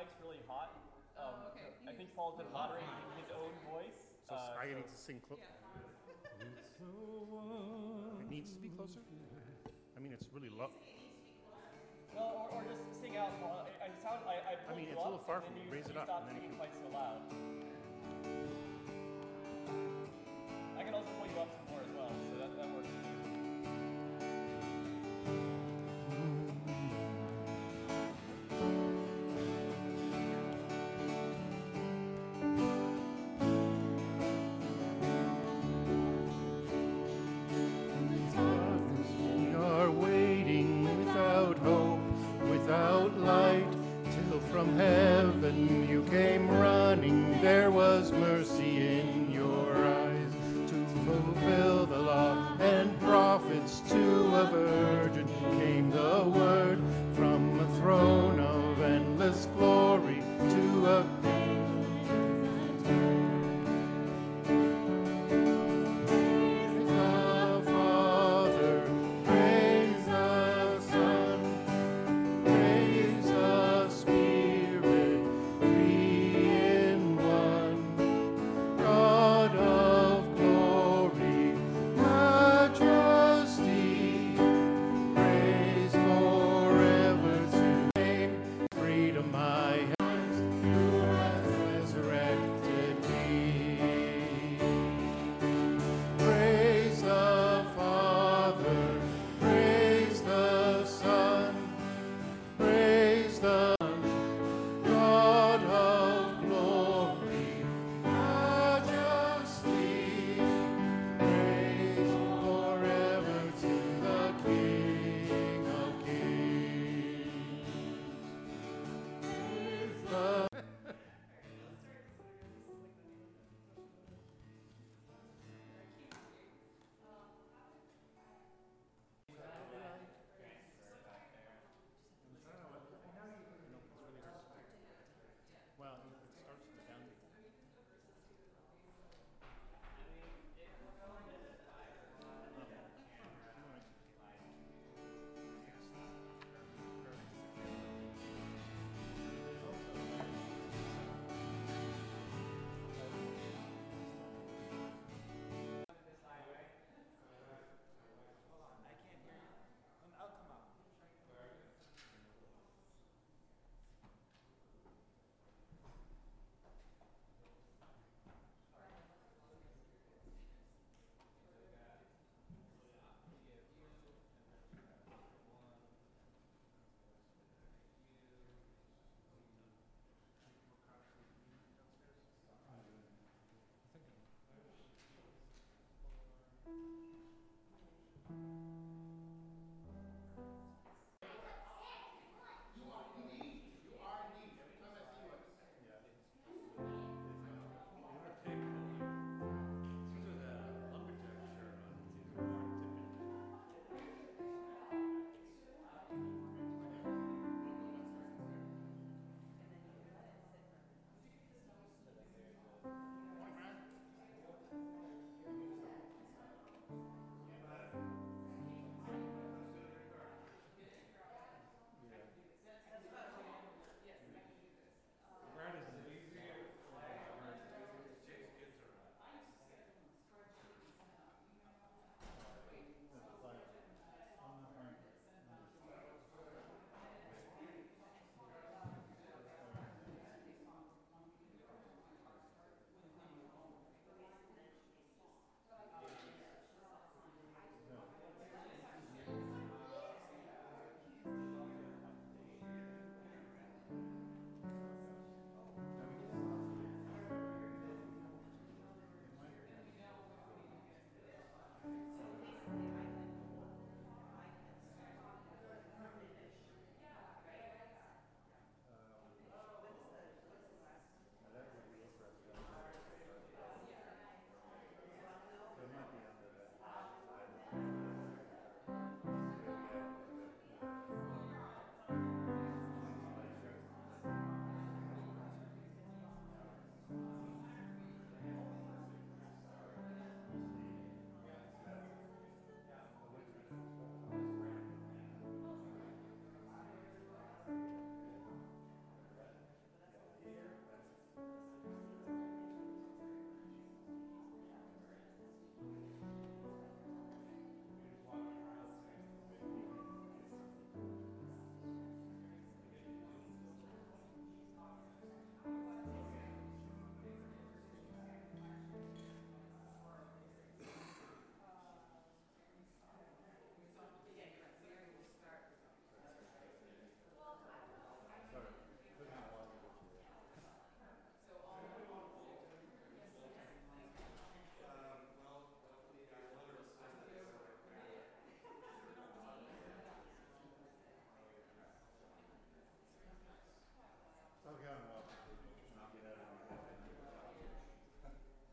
mic's really hot. Um, Oh, okay. I think Paul's been moderating his own voice. So uh, I need to sing close. It needs to be closer? I mean, it's really low. Well, or, or just sing out, Paul. I, I sound, I, I, pulled mean, it's a little far from then you. you, Raise it you up, stopped and then singing you quite so loud. I can also pull you up some more as well, so that, that works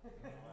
Oh.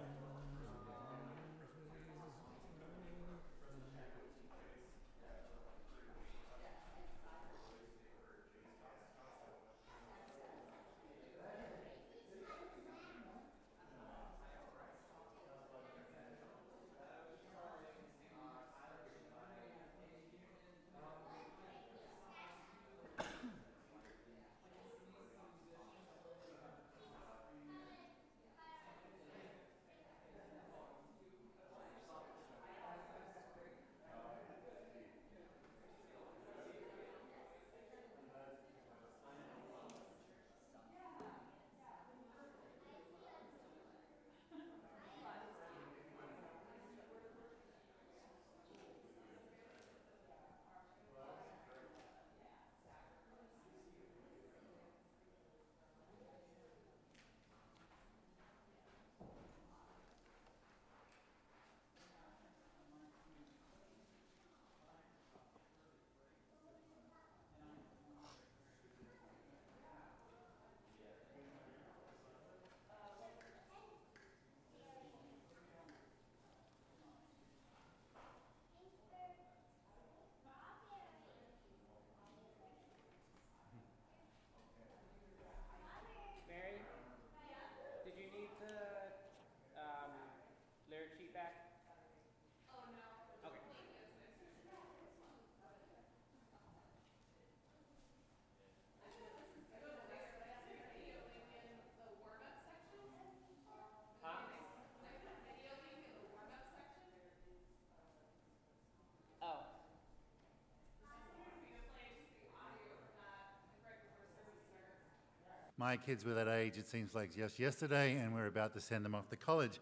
My kids were that age, it seems like just yesterday, and we're about to send them off to college.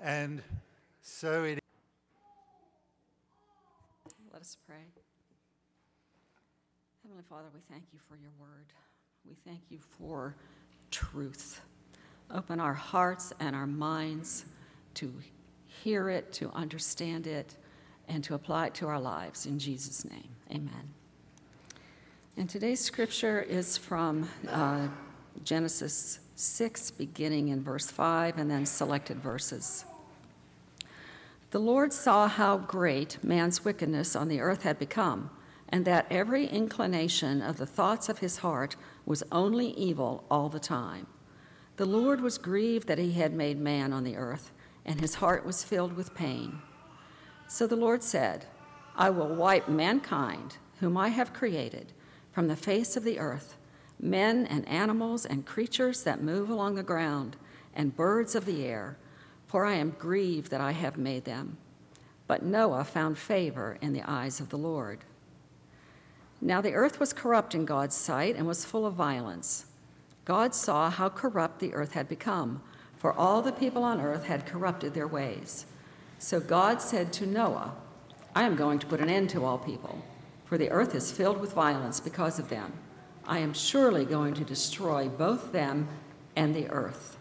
And so it Let us pray. Heavenly Father, we thank you for your word. We thank you for truth. Open our hearts and our minds to hear it, to understand it, and to apply it to our lives. In Jesus' name, amen. And today's scripture is from uh, Genesis 6, beginning in verse 5, and then selected verses. The Lord saw how great man's wickedness on the earth had become, and that every inclination of the thoughts of his heart was only evil all the time. The Lord was grieved that he had made man on the earth, and his heart was filled with pain. So the Lord said, I will wipe mankind, whom I have created, from the face of the earth, men and animals and creatures that move along the ground, and birds of the air for I am grieved that I have made them. But Noah found favor in the eyes of the Lord. Now the earth was corrupt in God's sight and was full of violence. God saw how corrupt the earth had become, for all the people on earth had corrupted their ways. So God said to Noah, I am going to put an end to all people, for the earth is filled with violence because of them. I am surely going to destroy both them and the earth.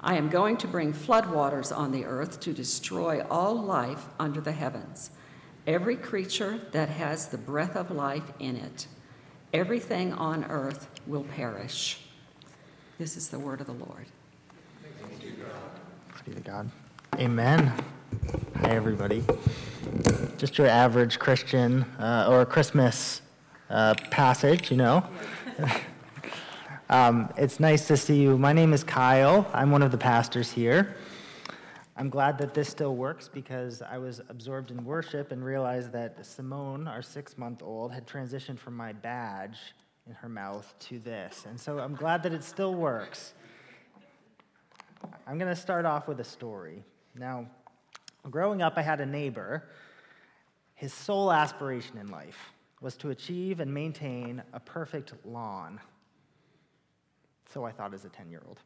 I am going to bring floodwaters on the earth to destroy all life under the heavens, every creature that has the breath of life in it. Everything on earth will perish. This is the word of the Lord. Thanks be to God. Amen. Hi, everybody. Just your average Christian uh, or Christmas uh, passage, you know. Um, it's nice to see you. My name is Kyle. I'm one of the pastors here. I'm glad that this still works because I was absorbed in worship and realized that Simone, our six month old, had transitioned from my badge in her mouth to this. And so I'm glad that it still works. I'm going to start off with a story. Now, growing up, I had a neighbor. His sole aspiration in life was to achieve and maintain a perfect lawn so I thought as a 10 year old.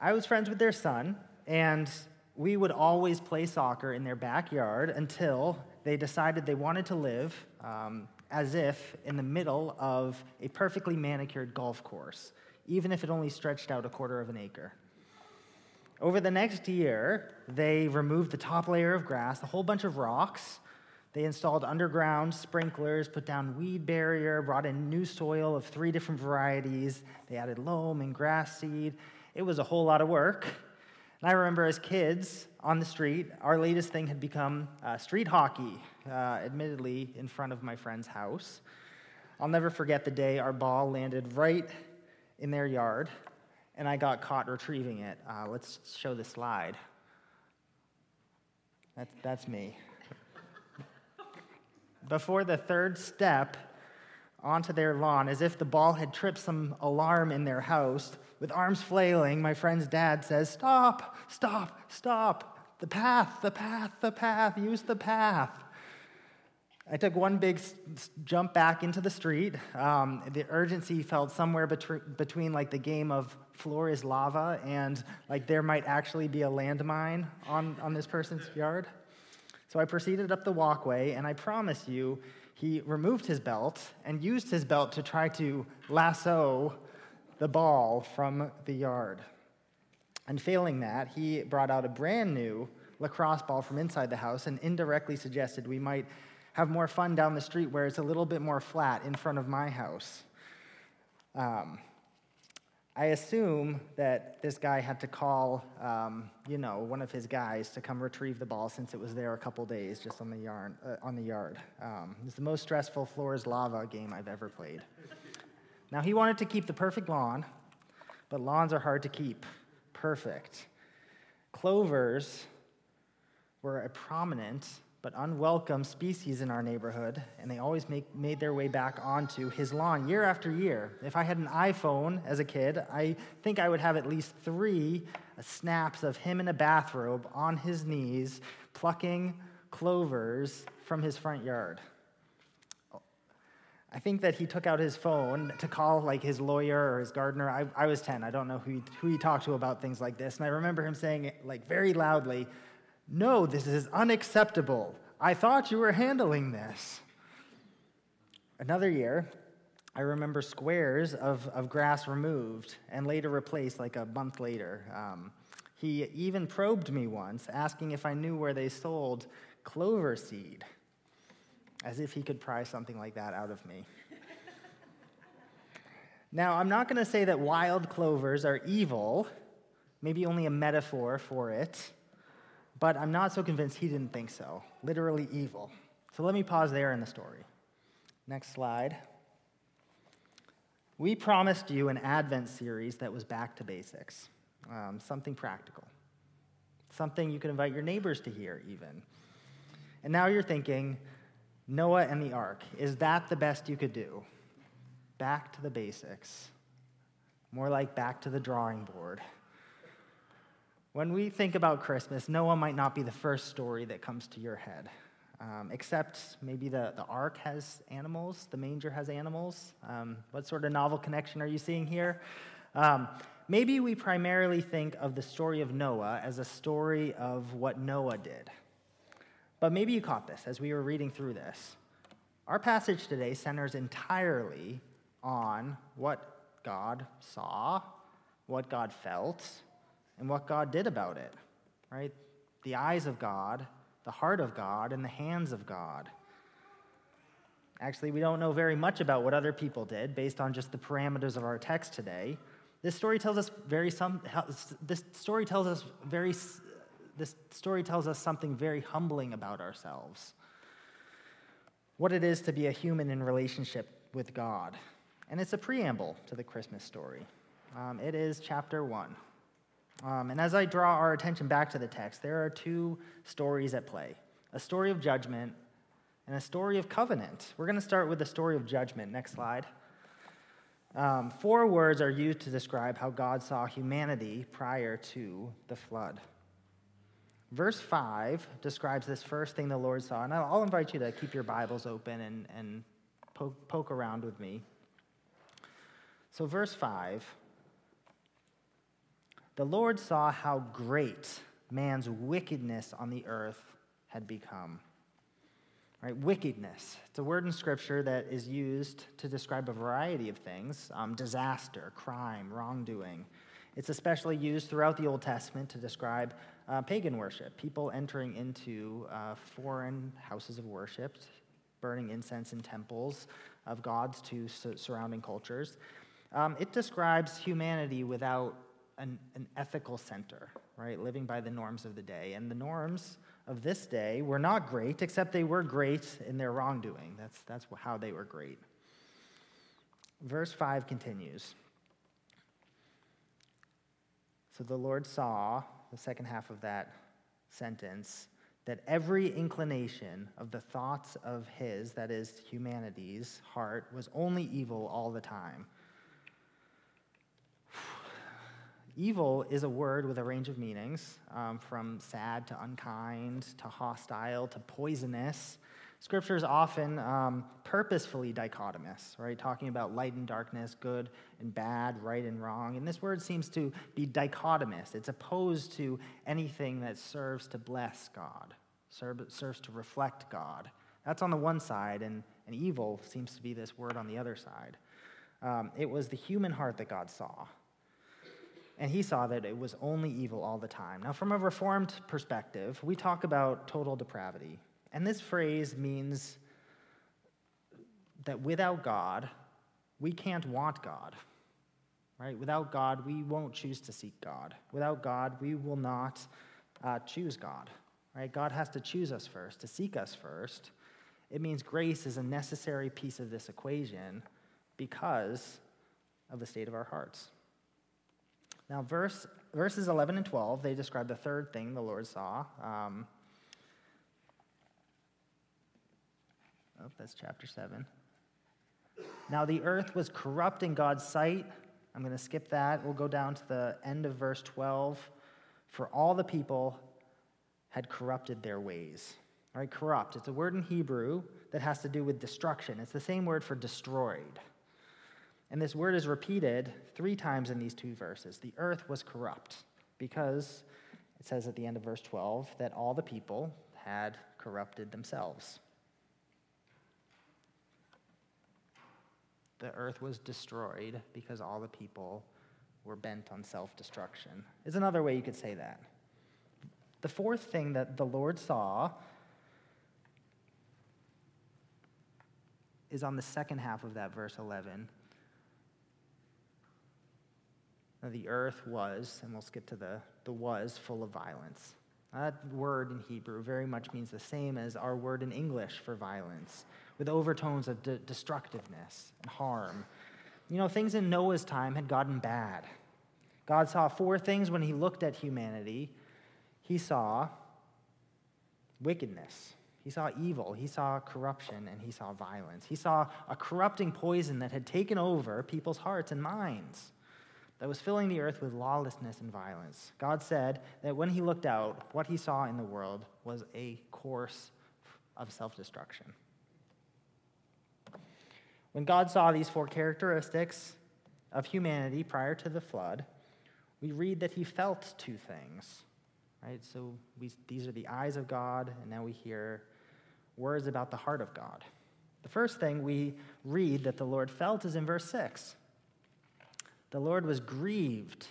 I was friends with their son, and we would always play soccer in their backyard until they decided they wanted to live um, as if in the middle of a perfectly manicured golf course, even if it only stretched out a quarter of an acre. Over the next year, they removed the top layer of grass, a whole bunch of rocks, they installed underground sprinklers, put down weed barrier, brought in new soil of three different varieties. They added loam and grass seed. It was a whole lot of work. And I remember as kids on the street, our latest thing had become uh, street hockey, uh, admittedly in front of my friend's house. I'll never forget the day our ball landed right in their yard, and I got caught retrieving it. Uh, let's show the slide. That's, that's me before the third step onto their lawn, as if the ball had tripped some alarm in their house. With arms flailing, my friend's dad says, Stop, stop, stop. The path, the path, the path, use the path. I took one big jump back into the street. Um, the urgency felt somewhere between, between like the game of floor is lava and like there might actually be a landmine on, on this person's yard. So I proceeded up the walkway, and I promise you, he removed his belt and used his belt to try to lasso the ball from the yard. And failing that, he brought out a brand new lacrosse ball from inside the house and indirectly suggested we might have more fun down the street where it's a little bit more flat in front of my house. Um, I assume that this guy had to call, um, you know, one of his guys to come retrieve the ball since it was there a couple days just on the yard. Uh, on the yard. Um, it's the most stressful floor is lava game I've ever played. now he wanted to keep the perfect lawn, but lawns are hard to keep perfect. Clovers were a prominent but unwelcome species in our neighborhood, and they always make, made their way back onto his lawn year after year. If I had an iPhone as a kid, I think I would have at least three snaps of him in a bathrobe on his knees, plucking clovers from his front yard. I think that he took out his phone to call like his lawyer or his gardener. I, I was 10. I don't know who he, who he talked to about things like this. And I remember him saying like very loudly, No, this is unacceptable. I thought you were handling this. Another year, I remember squares of, of grass removed and later replaced like a month later. Um, he even probed me once, asking if I knew where they sold clover seed, as if he could pry something like that out of me. now, I'm not going to say that wild clovers are evil, maybe only a metaphor for it, but I'm not so convinced he didn't think so. Literally evil. So let me pause there in the story. Next slide. We promised you an Advent series that was back to basics, um, something practical, something you could invite your neighbors to hear, even. And now you're thinking, Noah and the ark, is that the best you could do? Back to the basics. More like back to the drawing board. When we think about Christmas, Noah might not be the first story that comes to your head. Um, except maybe the, the ark has animals, the manger has animals. Um, what sort of novel connection are you seeing here? Um, maybe we primarily think of the story of Noah as a story of what Noah did. But maybe you caught this as we were reading through this. Our passage today centers entirely on what God saw, what God felt, and what God did about it, right? The eyes of God the heart of God and the hands of God. Actually, we don't know very much about what other people did based on just the parameters of our text today. This story tells us very some this story tells us very this story tells us something very humbling about ourselves. What it is to be a human in relationship with God. And it's a preamble to the Christmas story. Um, it is chapter 1. Um, and as I draw our attention back to the text, there are two stories at play a story of judgment and a story of covenant. We're going to start with the story of judgment. Next slide. Um, four words are used to describe how God saw humanity prior to the flood. Verse 5 describes this first thing the Lord saw, and I'll invite you to keep your Bibles open and, and poke, poke around with me. So, verse 5 the Lord saw how great man's wickedness on the earth had become. Right, wickedness. It's a word in Scripture that is used to describe a variety of things um, disaster, crime, wrongdoing. It's especially used throughout the Old Testament to describe uh, pagan worship, people entering into uh, foreign houses of worship, burning incense in temples of gods to su- surrounding cultures. Um, it describes humanity without an, an ethical center, right? Living by the norms of the day. And the norms of this day were not great, except they were great in their wrongdoing. That's, that's how they were great. Verse 5 continues. So the Lord saw, the second half of that sentence, that every inclination of the thoughts of his, that is, humanity's heart, was only evil all the time. Evil is a word with a range of meanings, um, from sad to unkind to hostile to poisonous. Scripture is often um, purposefully dichotomous, right? Talking about light and darkness, good and bad, right and wrong. And this word seems to be dichotomous. It's opposed to anything that serves to bless God, serves to reflect God. That's on the one side, and, and evil seems to be this word on the other side. Um, it was the human heart that God saw and he saw that it was only evil all the time. Now, from a Reformed perspective, we talk about total depravity. And this phrase means that without God, we can't want God. Right? Without God, we won't choose to seek God. Without God, we will not uh, choose God. Right? God has to choose us first, to seek us first. It means grace is a necessary piece of this equation because of the state of our hearts. Now, verse, verses 11 and 12, they describe the third thing the Lord saw. Um, oh, that's chapter 7. Now, the earth was corrupt in God's sight. I'm going to skip that. We'll go down to the end of verse 12. For all the people had corrupted their ways. All right, corrupt. It's a word in Hebrew that has to do with destruction. It's the same word for destroyed. And this word is repeated three times in these two verses. The earth was corrupt because it says at the end of verse 12 that all the people had corrupted themselves. The earth was destroyed because all the people were bent on self destruction, is another way you could say that. The fourth thing that the Lord saw is on the second half of that verse 11 the earth was, and we'll skip to the, the was, full of violence. That word in Hebrew very much means the same as our word in English for violence, with overtones of de- destructiveness and harm. You know, things in Noah's time had gotten bad. God saw four things when he looked at humanity. He saw wickedness, he saw evil, he saw corruption, and he saw violence. He saw a corrupting poison that had taken over people's hearts and minds that was filling the earth with lawlessness and violence. God said that when he looked out, what he saw in the world was a course of self destruction. When God saw these four characteristics of humanity prior to the flood, we read that he felt two things. Right? So we, these are the eyes of God, and now we hear words about the heart of God. The first thing we read that the Lord felt is in verse 6. The Lord was grieved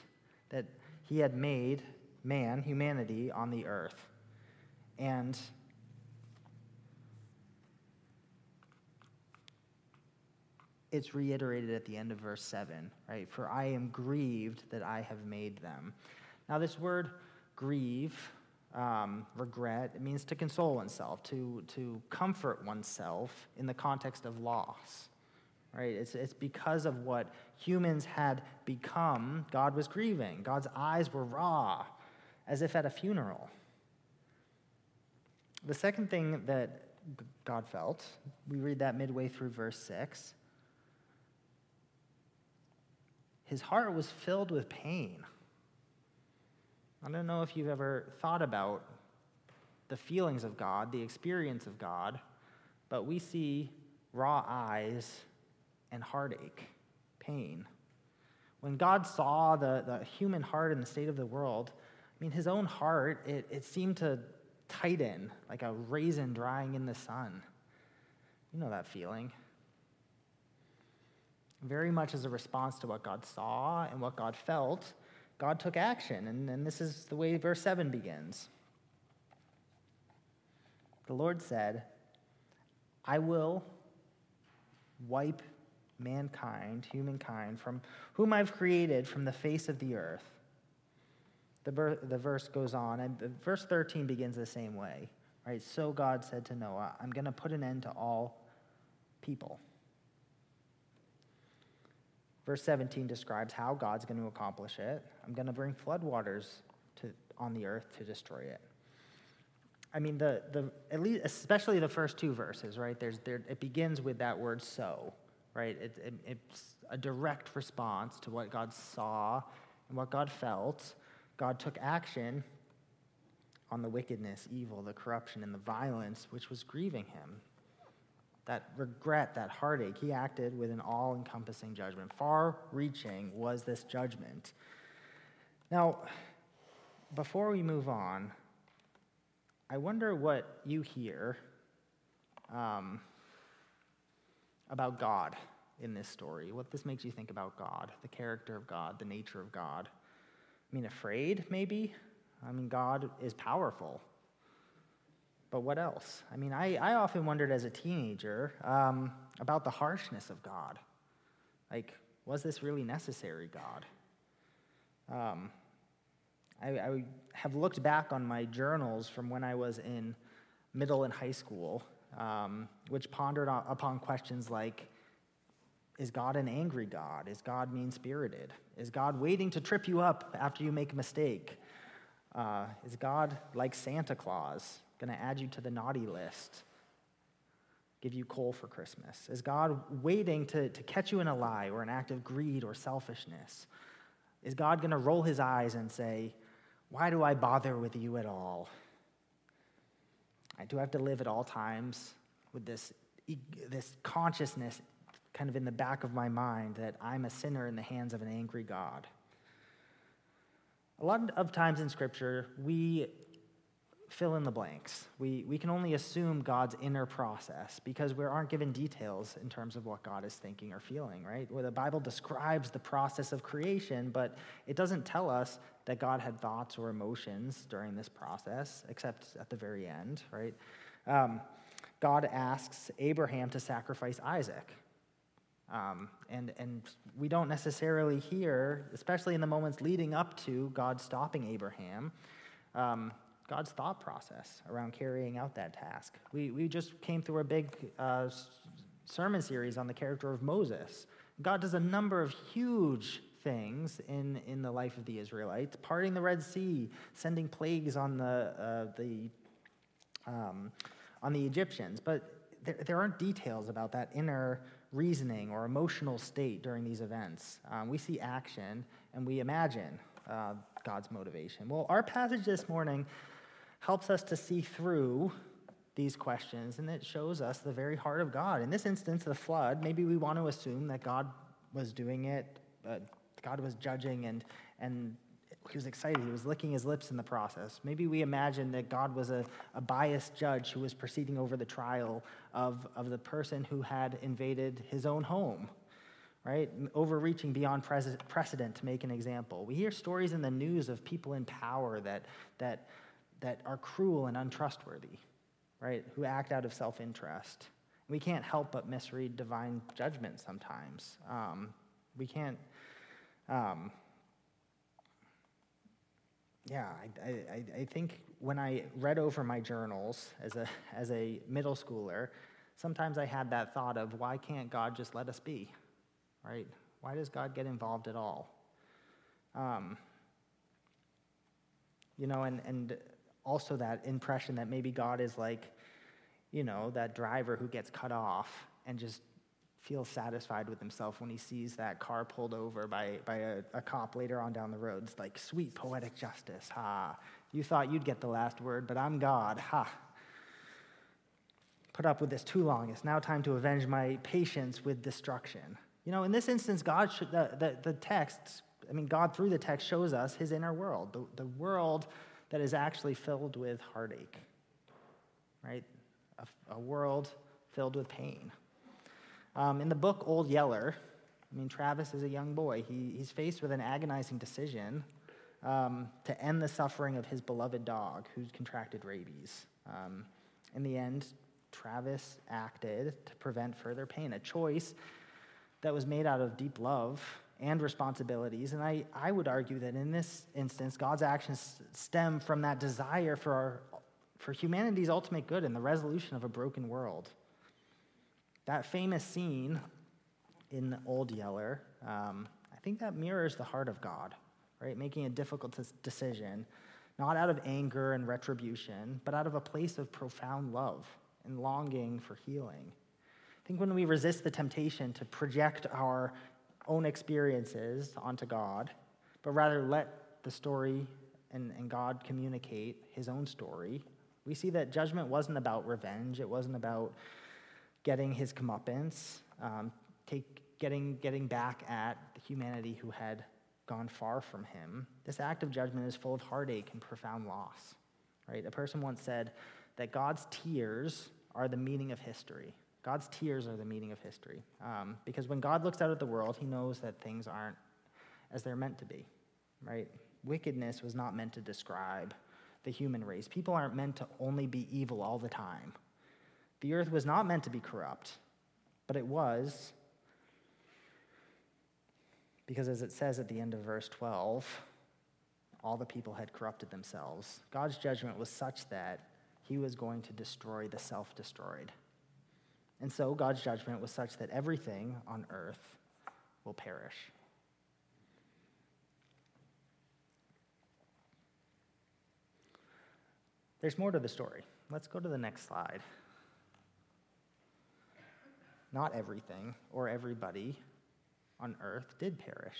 that he had made man, humanity, on the earth. And it's reiterated at the end of verse 7, right? For I am grieved that I have made them. Now, this word grieve, um, regret, it means to console oneself, to, to comfort oneself in the context of loss right? It's, it's because of what humans had become, God was grieving. God's eyes were raw, as if at a funeral. The second thing that God felt, we read that midway through verse 6. His heart was filled with pain. I don't know if you've ever thought about the feelings of God, the experience of God, but we see raw eyes and heartache, pain. When God saw the, the human heart and the state of the world, I mean, his own heart, it, it seemed to tighten like a raisin drying in the sun. You know that feeling. Very much as a response to what God saw and what God felt, God took action. And, and this is the way verse 7 begins. The Lord said, I will wipe mankind, humankind, from whom I've created from the face of the earth. The, ber- the verse goes on, and verse 13 begins the same way. Right? So God said to Noah, I'm going to put an end to all people. Verse 17 describes how God's going to accomplish it. I'm going to bring floodwaters to, on the earth to destroy it. I mean, the, the, at least, especially the first two verses, right? There's, there, it begins with that word so right? It, it, it's a direct response to what God saw and what God felt. God took action on the wickedness, evil, the corruption, and the violence which was grieving him. That regret, that heartache, he acted with an all encompassing judgment. Far reaching was this judgment. Now, before we move on, I wonder what you hear. Um, about God in this story, what this makes you think about God, the character of God, the nature of God. I mean, afraid, maybe? I mean, God is powerful. But what else? I mean, I, I often wondered as a teenager um, about the harshness of God. Like, was this really necessary, God? Um, I, I have looked back on my journals from when I was in middle and high school, um, which pondered upon questions like Is God an angry God? Is God mean spirited? Is God waiting to trip you up after you make a mistake? Uh, is God like Santa Claus, going to add you to the naughty list? Give you coal for Christmas? Is God waiting to, to catch you in a lie or an act of greed or selfishness? Is God going to roll his eyes and say, Why do I bother with you at all? I do I have to live at all times with this this consciousness kind of in the back of my mind that I'm a sinner in the hands of an angry God. A lot of times in Scripture, we fill in the blanks. We, we can only assume God's inner process because we aren't given details in terms of what God is thinking or feeling, right? Where the Bible describes the process of creation, but it doesn't tell us that God had thoughts or emotions during this process, except at the very end, right? Um, God asks Abraham to sacrifice Isaac. Um, and, and we don't necessarily hear, especially in the moments leading up to God stopping Abraham, um, God's thought process around carrying out that task. We, we just came through a big uh, sermon series on the character of Moses. God does a number of huge things in, in the life of the Israelites, parting the Red Sea, sending plagues on the, uh, the, um, on the Egyptians. But there, there aren't details about that inner reasoning or emotional state during these events. Um, we see action and we imagine uh, God's motivation. Well, our passage this morning helps us to see through these questions and it shows us the very heart of God. In this instance, the flood, maybe we want to assume that God was doing it, uh, God was judging and, and he was excited. He was licking his lips in the process. Maybe we imagine that God was a, a biased judge who was proceeding over the trial of, of the person who had invaded his own home, right? Overreaching beyond precedent to make an example. We hear stories in the news of people in power that, that that are cruel and untrustworthy, right? Who act out of self interest. We can't help but misread divine judgment sometimes. Um, we can't. Um, yeah, I, I, I think when I read over my journals as a, as a middle schooler, sometimes I had that thought of why can't God just let us be, right? Why does God get involved at all? Um, you know, and, and also that impression that maybe God is like, you know, that driver who gets cut off and just feels satisfied with himself when he sees that car pulled over by, by a, a cop later on down the road. It's like, sweet poetic justice. Ha. You thought you'd get the last word, but I'm God. Ha. Put up with this too long. It's now time to avenge my patience with destruction. You know, in this instance, God should, the, the, the text, I mean, God through the text shows us his inner world, the, the world that is actually filled with heartache, right? A, a world filled with pain. Um, in the book Old Yeller, I mean, Travis is a young boy. He, he's faced with an agonizing decision um, to end the suffering of his beloved dog who's contracted rabies. Um, in the end, Travis acted to prevent further pain, a choice that was made out of deep love and responsibilities. And I, I would argue that in this instance, God's actions stem from that desire for, our, for humanity's ultimate good and the resolution of a broken world. That famous scene in Old Yeller, um, I think that mirrors the heart of God, right? Making a difficult decision, not out of anger and retribution, but out of a place of profound love and longing for healing. I think when we resist the temptation to project our own experiences onto God, but rather let the story and, and God communicate his own story, we see that judgment wasn't about revenge. It wasn't about getting his comeuppance, um, take, getting, getting back at the humanity who had gone far from him. This act of judgment is full of heartache and profound loss. Right? A person once said that God's tears are the meaning of history. God's tears are the meaning of history. Um, because when God looks out at the world, he knows that things aren't as they're meant to be, right? Wickedness was not meant to describe the human race. People aren't meant to only be evil all the time. The earth was not meant to be corrupt, but it was because, as it says at the end of verse 12, all the people had corrupted themselves. God's judgment was such that he was going to destroy the self destroyed. And so God's judgment was such that everything on earth will perish. There's more to the story. Let's go to the next slide. Not everything or everybody on earth did perish.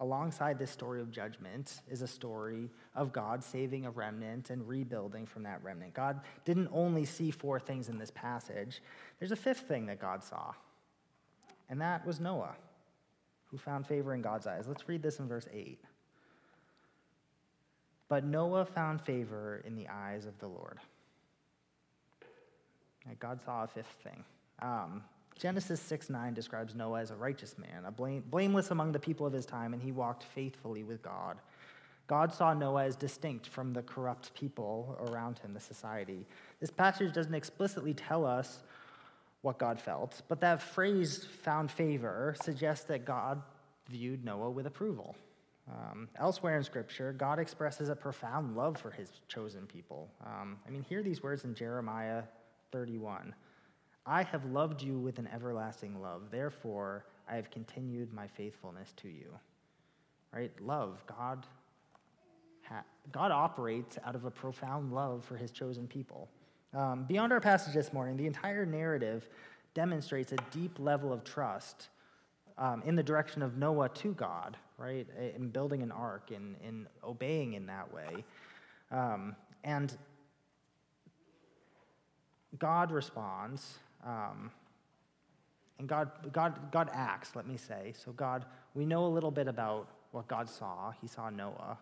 Alongside this story of judgment is a story of God saving a remnant and rebuilding from that remnant. God didn't only see four things in this passage, there's a fifth thing that God saw, and that was Noah, who found favor in God's eyes. Let's read this in verse 8. But Noah found favor in the eyes of the Lord. God saw a fifth thing. Um, Genesis 6 9 describes Noah as a righteous man, a blame, blameless among the people of his time, and he walked faithfully with God. God saw Noah as distinct from the corrupt people around him, the society. This passage doesn't explicitly tell us what God felt, but that phrase, found favor, suggests that God viewed Noah with approval. Um, elsewhere in Scripture, God expresses a profound love for his chosen people. Um, I mean, hear these words in Jeremiah 31. I have loved you with an everlasting love. Therefore, I have continued my faithfulness to you. Right? Love. God, ha- God operates out of a profound love for his chosen people. Um, beyond our passage this morning, the entire narrative demonstrates a deep level of trust um, in the direction of Noah to God, right? In building an ark, in, in obeying in that way. Um, and God responds, um, and God, God, God acts, let me say. So, God, we know a little bit about what God saw. He saw Noah.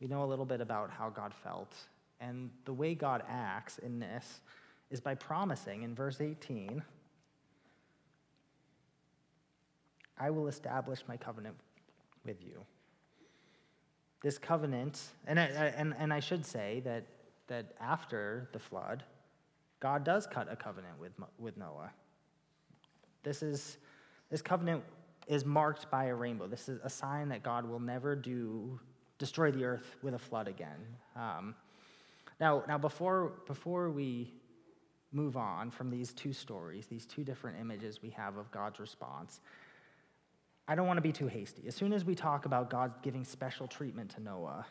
We know a little bit about how God felt. And the way God acts in this is by promising in verse 18 I will establish my covenant with you. This covenant, and I, and, and I should say that, that after the flood, God does cut a covenant with, with Noah. This, is, this covenant is marked by a rainbow. This is a sign that God will never do destroy the earth with a flood again. Um, now, now before, before we move on from these two stories, these two different images we have of God's response, I don't want to be too hasty. As soon as we talk about God giving special treatment to Noah,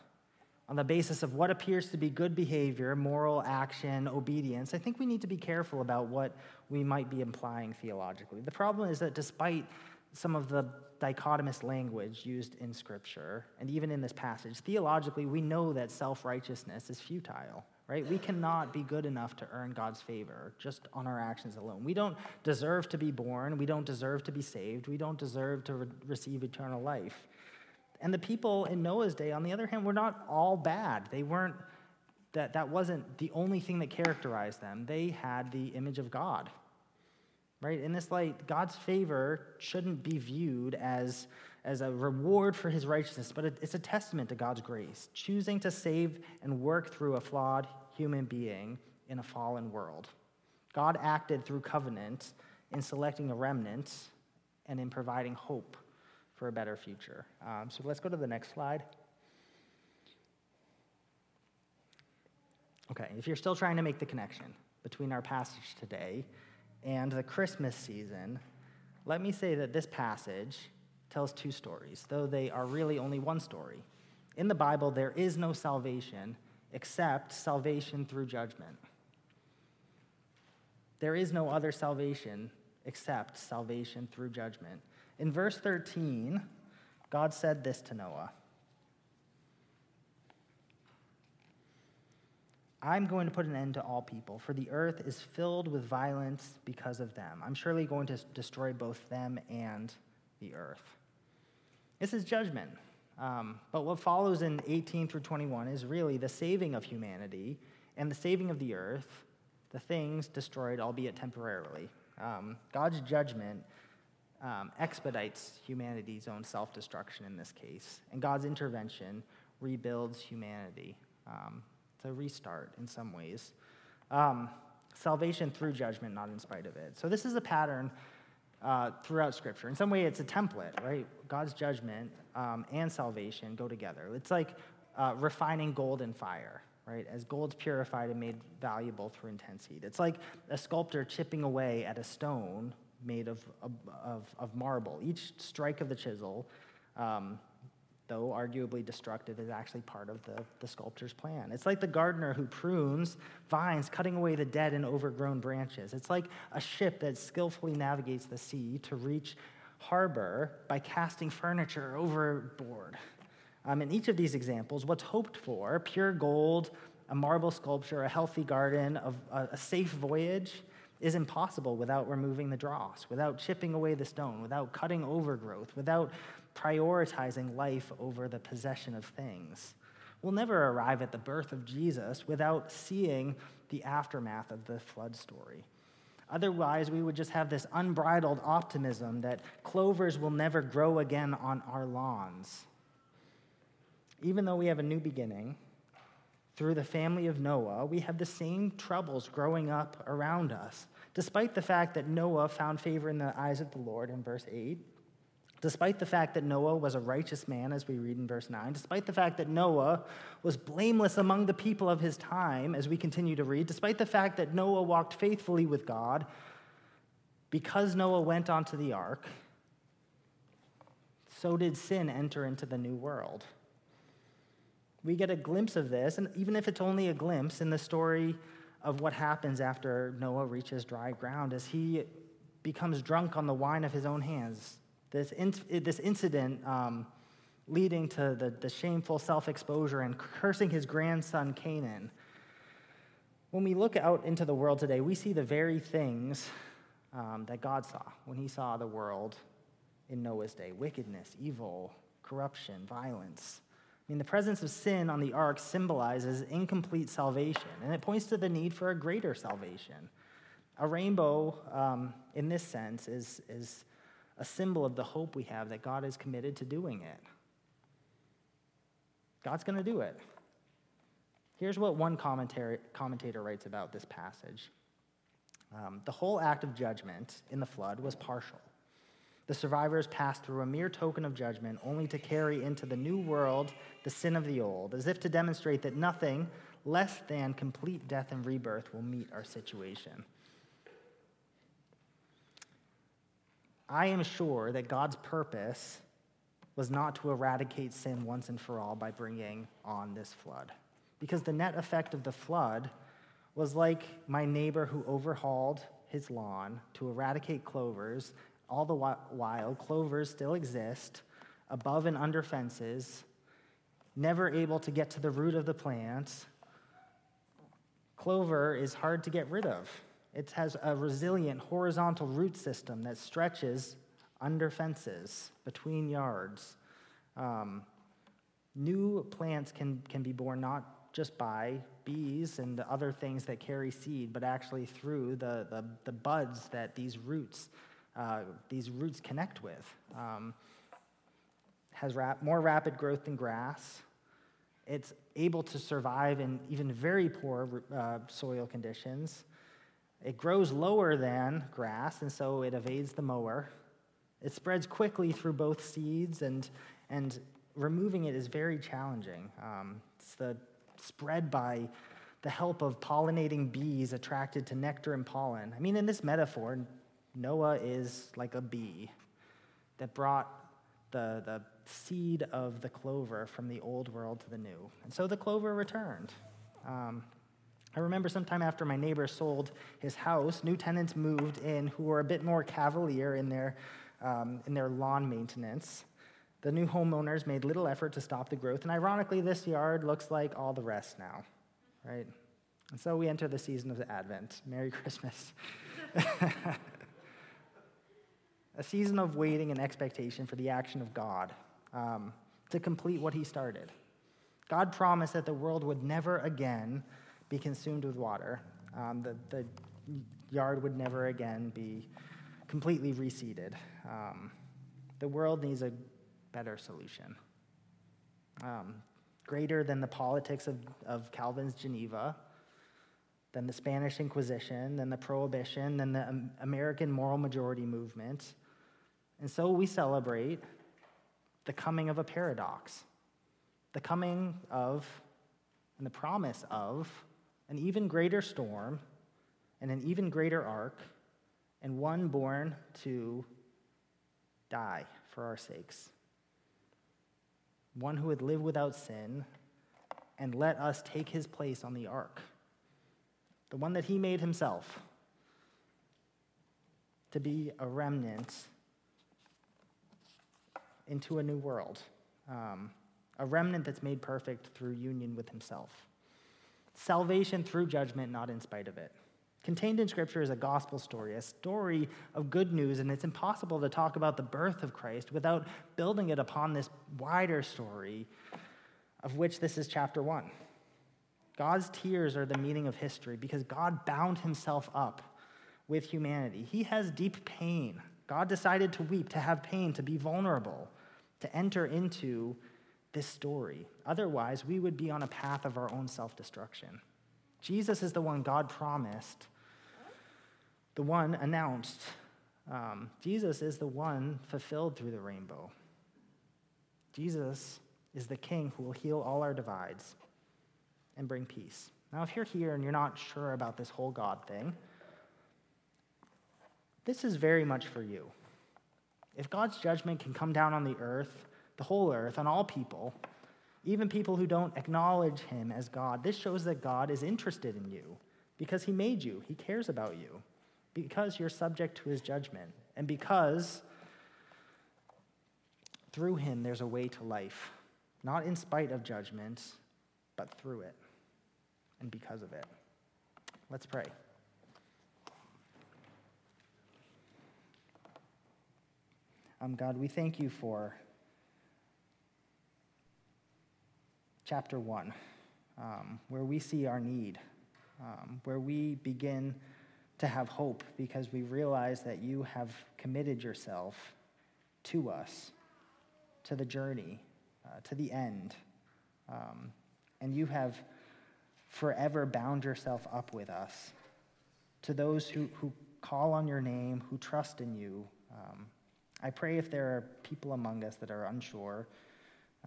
on the basis of what appears to be good behavior, moral action, obedience, I think we need to be careful about what we might be implying theologically. The problem is that despite some of the dichotomous language used in Scripture, and even in this passage, theologically, we know that self righteousness is futile, right? We cannot be good enough to earn God's favor just on our actions alone. We don't deserve to be born. We don't deserve to be saved. We don't deserve to re- receive eternal life. And the people in Noah's day, on the other hand, were not all bad. They weren't, that, that wasn't the only thing that characterized them. They had the image of God. Right? In this light, God's favor shouldn't be viewed as, as a reward for his righteousness, but it's a testament to God's grace, choosing to save and work through a flawed human being in a fallen world. God acted through covenant in selecting a remnant and in providing hope for a better future. Um, so let's go to the next slide. Okay, if you're still trying to make the connection between our passage today and the Christmas season, let me say that this passage tells two stories, though they are really only one story. In the Bible, there is no salvation except salvation through judgment. There is no other salvation except salvation through judgment. In verse 13, God said this to Noah I'm going to put an end to all people, for the earth is filled with violence because of them. I'm surely going to destroy both them and the earth. This is judgment. Um, but what follows in 18 through 21 is really the saving of humanity and the saving of the earth, the things destroyed, albeit temporarily. Um, God's judgment um, expedites humanity's own self destruction in this case, and God's intervention rebuilds humanity. Um, it's a restart in some ways. Um, salvation through judgment, not in spite of it. So, this is a pattern uh, throughout Scripture. In some way, it's a template, right? God's judgment um, and salvation go together. It's like uh, refining gold in fire, right? As gold's purified and made valuable through intense heat. It's like a sculptor chipping away at a stone made of, of, of marble. Each strike of the chisel, um, though arguably destructive, is actually part of the, the sculptor's plan. It's like the gardener who prunes vines, cutting away the dead and overgrown branches. It's like a ship that skillfully navigates the sea to reach harbor by casting furniture overboard. Um, in each of these examples, what's hoped for pure gold, a marble sculpture, a healthy garden, a, a safe voyage is impossible without removing the dross, without chipping away the stone, without cutting overgrowth, without prioritizing life over the possession of things. We'll never arrive at the birth of Jesus without seeing the aftermath of the flood story. Otherwise, we would just have this unbridled optimism that clovers will never grow again on our lawns. Even though we have a new beginning, through the family of Noah, we have the same troubles growing up around us. Despite the fact that Noah found favor in the eyes of the Lord in verse 8, despite the fact that Noah was a righteous man, as we read in verse 9, despite the fact that Noah was blameless among the people of his time, as we continue to read, despite the fact that Noah walked faithfully with God, because Noah went onto the ark, so did sin enter into the new world. We get a glimpse of this, and even if it's only a glimpse in the story of what happens after Noah reaches dry ground, as he becomes drunk on the wine of his own hands. This, in, this incident um, leading to the, the shameful self exposure and cursing his grandson Canaan. When we look out into the world today, we see the very things um, that God saw when he saw the world in Noah's day wickedness, evil, corruption, violence. I mean, the presence of sin on the ark symbolizes incomplete salvation, and it points to the need for a greater salvation. A rainbow, um, in this sense, is, is a symbol of the hope we have that God is committed to doing it. God's going to do it. Here's what one commentator writes about this passage um, The whole act of judgment in the flood was partial. The survivors pass through a mere token of judgment, only to carry into the new world the sin of the old, as if to demonstrate that nothing less than complete death and rebirth will meet our situation. I am sure that God's purpose was not to eradicate sin once and for all by bringing on this flood. Because the net effect of the flood was like my neighbor who overhauled his lawn to eradicate clovers all the while, clovers still exist above and under fences, never able to get to the root of the plant. Clover is hard to get rid of. It has a resilient horizontal root system that stretches under fences, between yards. Um, new plants can, can be born not just by bees and other things that carry seed, but actually through the, the, the buds that these roots uh, these roots connect with. Um, has rap- more rapid growth than grass. It's able to survive in even very poor uh, soil conditions. It grows lower than grass, and so it evades the mower. It spreads quickly through both seeds, and, and removing it is very challenging. Um, it's the spread by the help of pollinating bees attracted to nectar and pollen. I mean, in this metaphor, Noah is like a bee that brought the, the seed of the clover from the old world to the new. And so the clover returned. Um, I remember sometime after my neighbor sold his house, new tenants moved in who were a bit more cavalier in their, um, in their lawn maintenance. The new homeowners made little effort to stop the growth, and ironically, this yard looks like all the rest now, right? And so we enter the season of the Advent. Merry Christmas. a season of waiting and expectation for the action of God um, to complete what he started. God promised that the world would never again be consumed with water. Um, the, the yard would never again be completely reseeded. Um, the world needs a better solution. Um, greater than the politics of, of Calvin's Geneva, than the Spanish Inquisition, than the Prohibition, than the American moral majority movement, and so we celebrate the coming of a paradox, the coming of and the promise of an even greater storm and an even greater ark, and one born to die for our sakes. One who would live without sin and let us take his place on the ark, the one that he made himself, to be a remnant into a new world, um, a remnant that's made perfect through union with himself. Salvation through judgment, not in spite of it. Contained in Scripture is a gospel story, a story of good news, and it's impossible to talk about the birth of Christ without building it upon this wider story, of which this is chapter one. God's tears are the meaning of history because God bound himself up with humanity. He has deep pain. God decided to weep, to have pain, to be vulnerable, to enter into this story. Otherwise, we would be on a path of our own self destruction. Jesus is the one God promised the one announced. Um, Jesus is the one fulfilled through the rainbow. Jesus is the king who will heal all our divides and bring peace. Now, if you're here and you're not sure about this whole God thing, this is very much for you. If God's judgment can come down on the earth, the whole earth, on all people, even people who don't acknowledge him as God, this shows that God is interested in you because he made you, he cares about you because you're subject to his judgment, and because through him there's a way to life, not in spite of judgment, but through it and because of it. Let's pray. Um, God, we thank you for chapter one, um, where we see our need, um, where we begin to have hope because we realize that you have committed yourself to us, to the journey, uh, to the end. Um, and you have forever bound yourself up with us. To those who, who call on your name, who trust in you, um, I pray if there are people among us that are unsure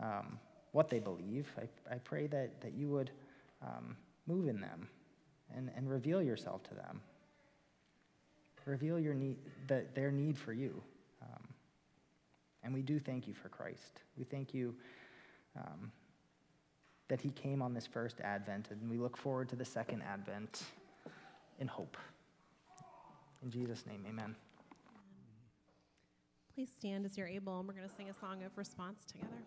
um, what they believe, I, I pray that, that you would um, move in them and, and reveal yourself to them reveal your need, the, their need for you. Um, and we do thank you for Christ. We thank you um, that he came on this first advent, and we look forward to the second advent in hope. In Jesus' name, amen. Please stand as you're able, and we're going to sing a song of response together.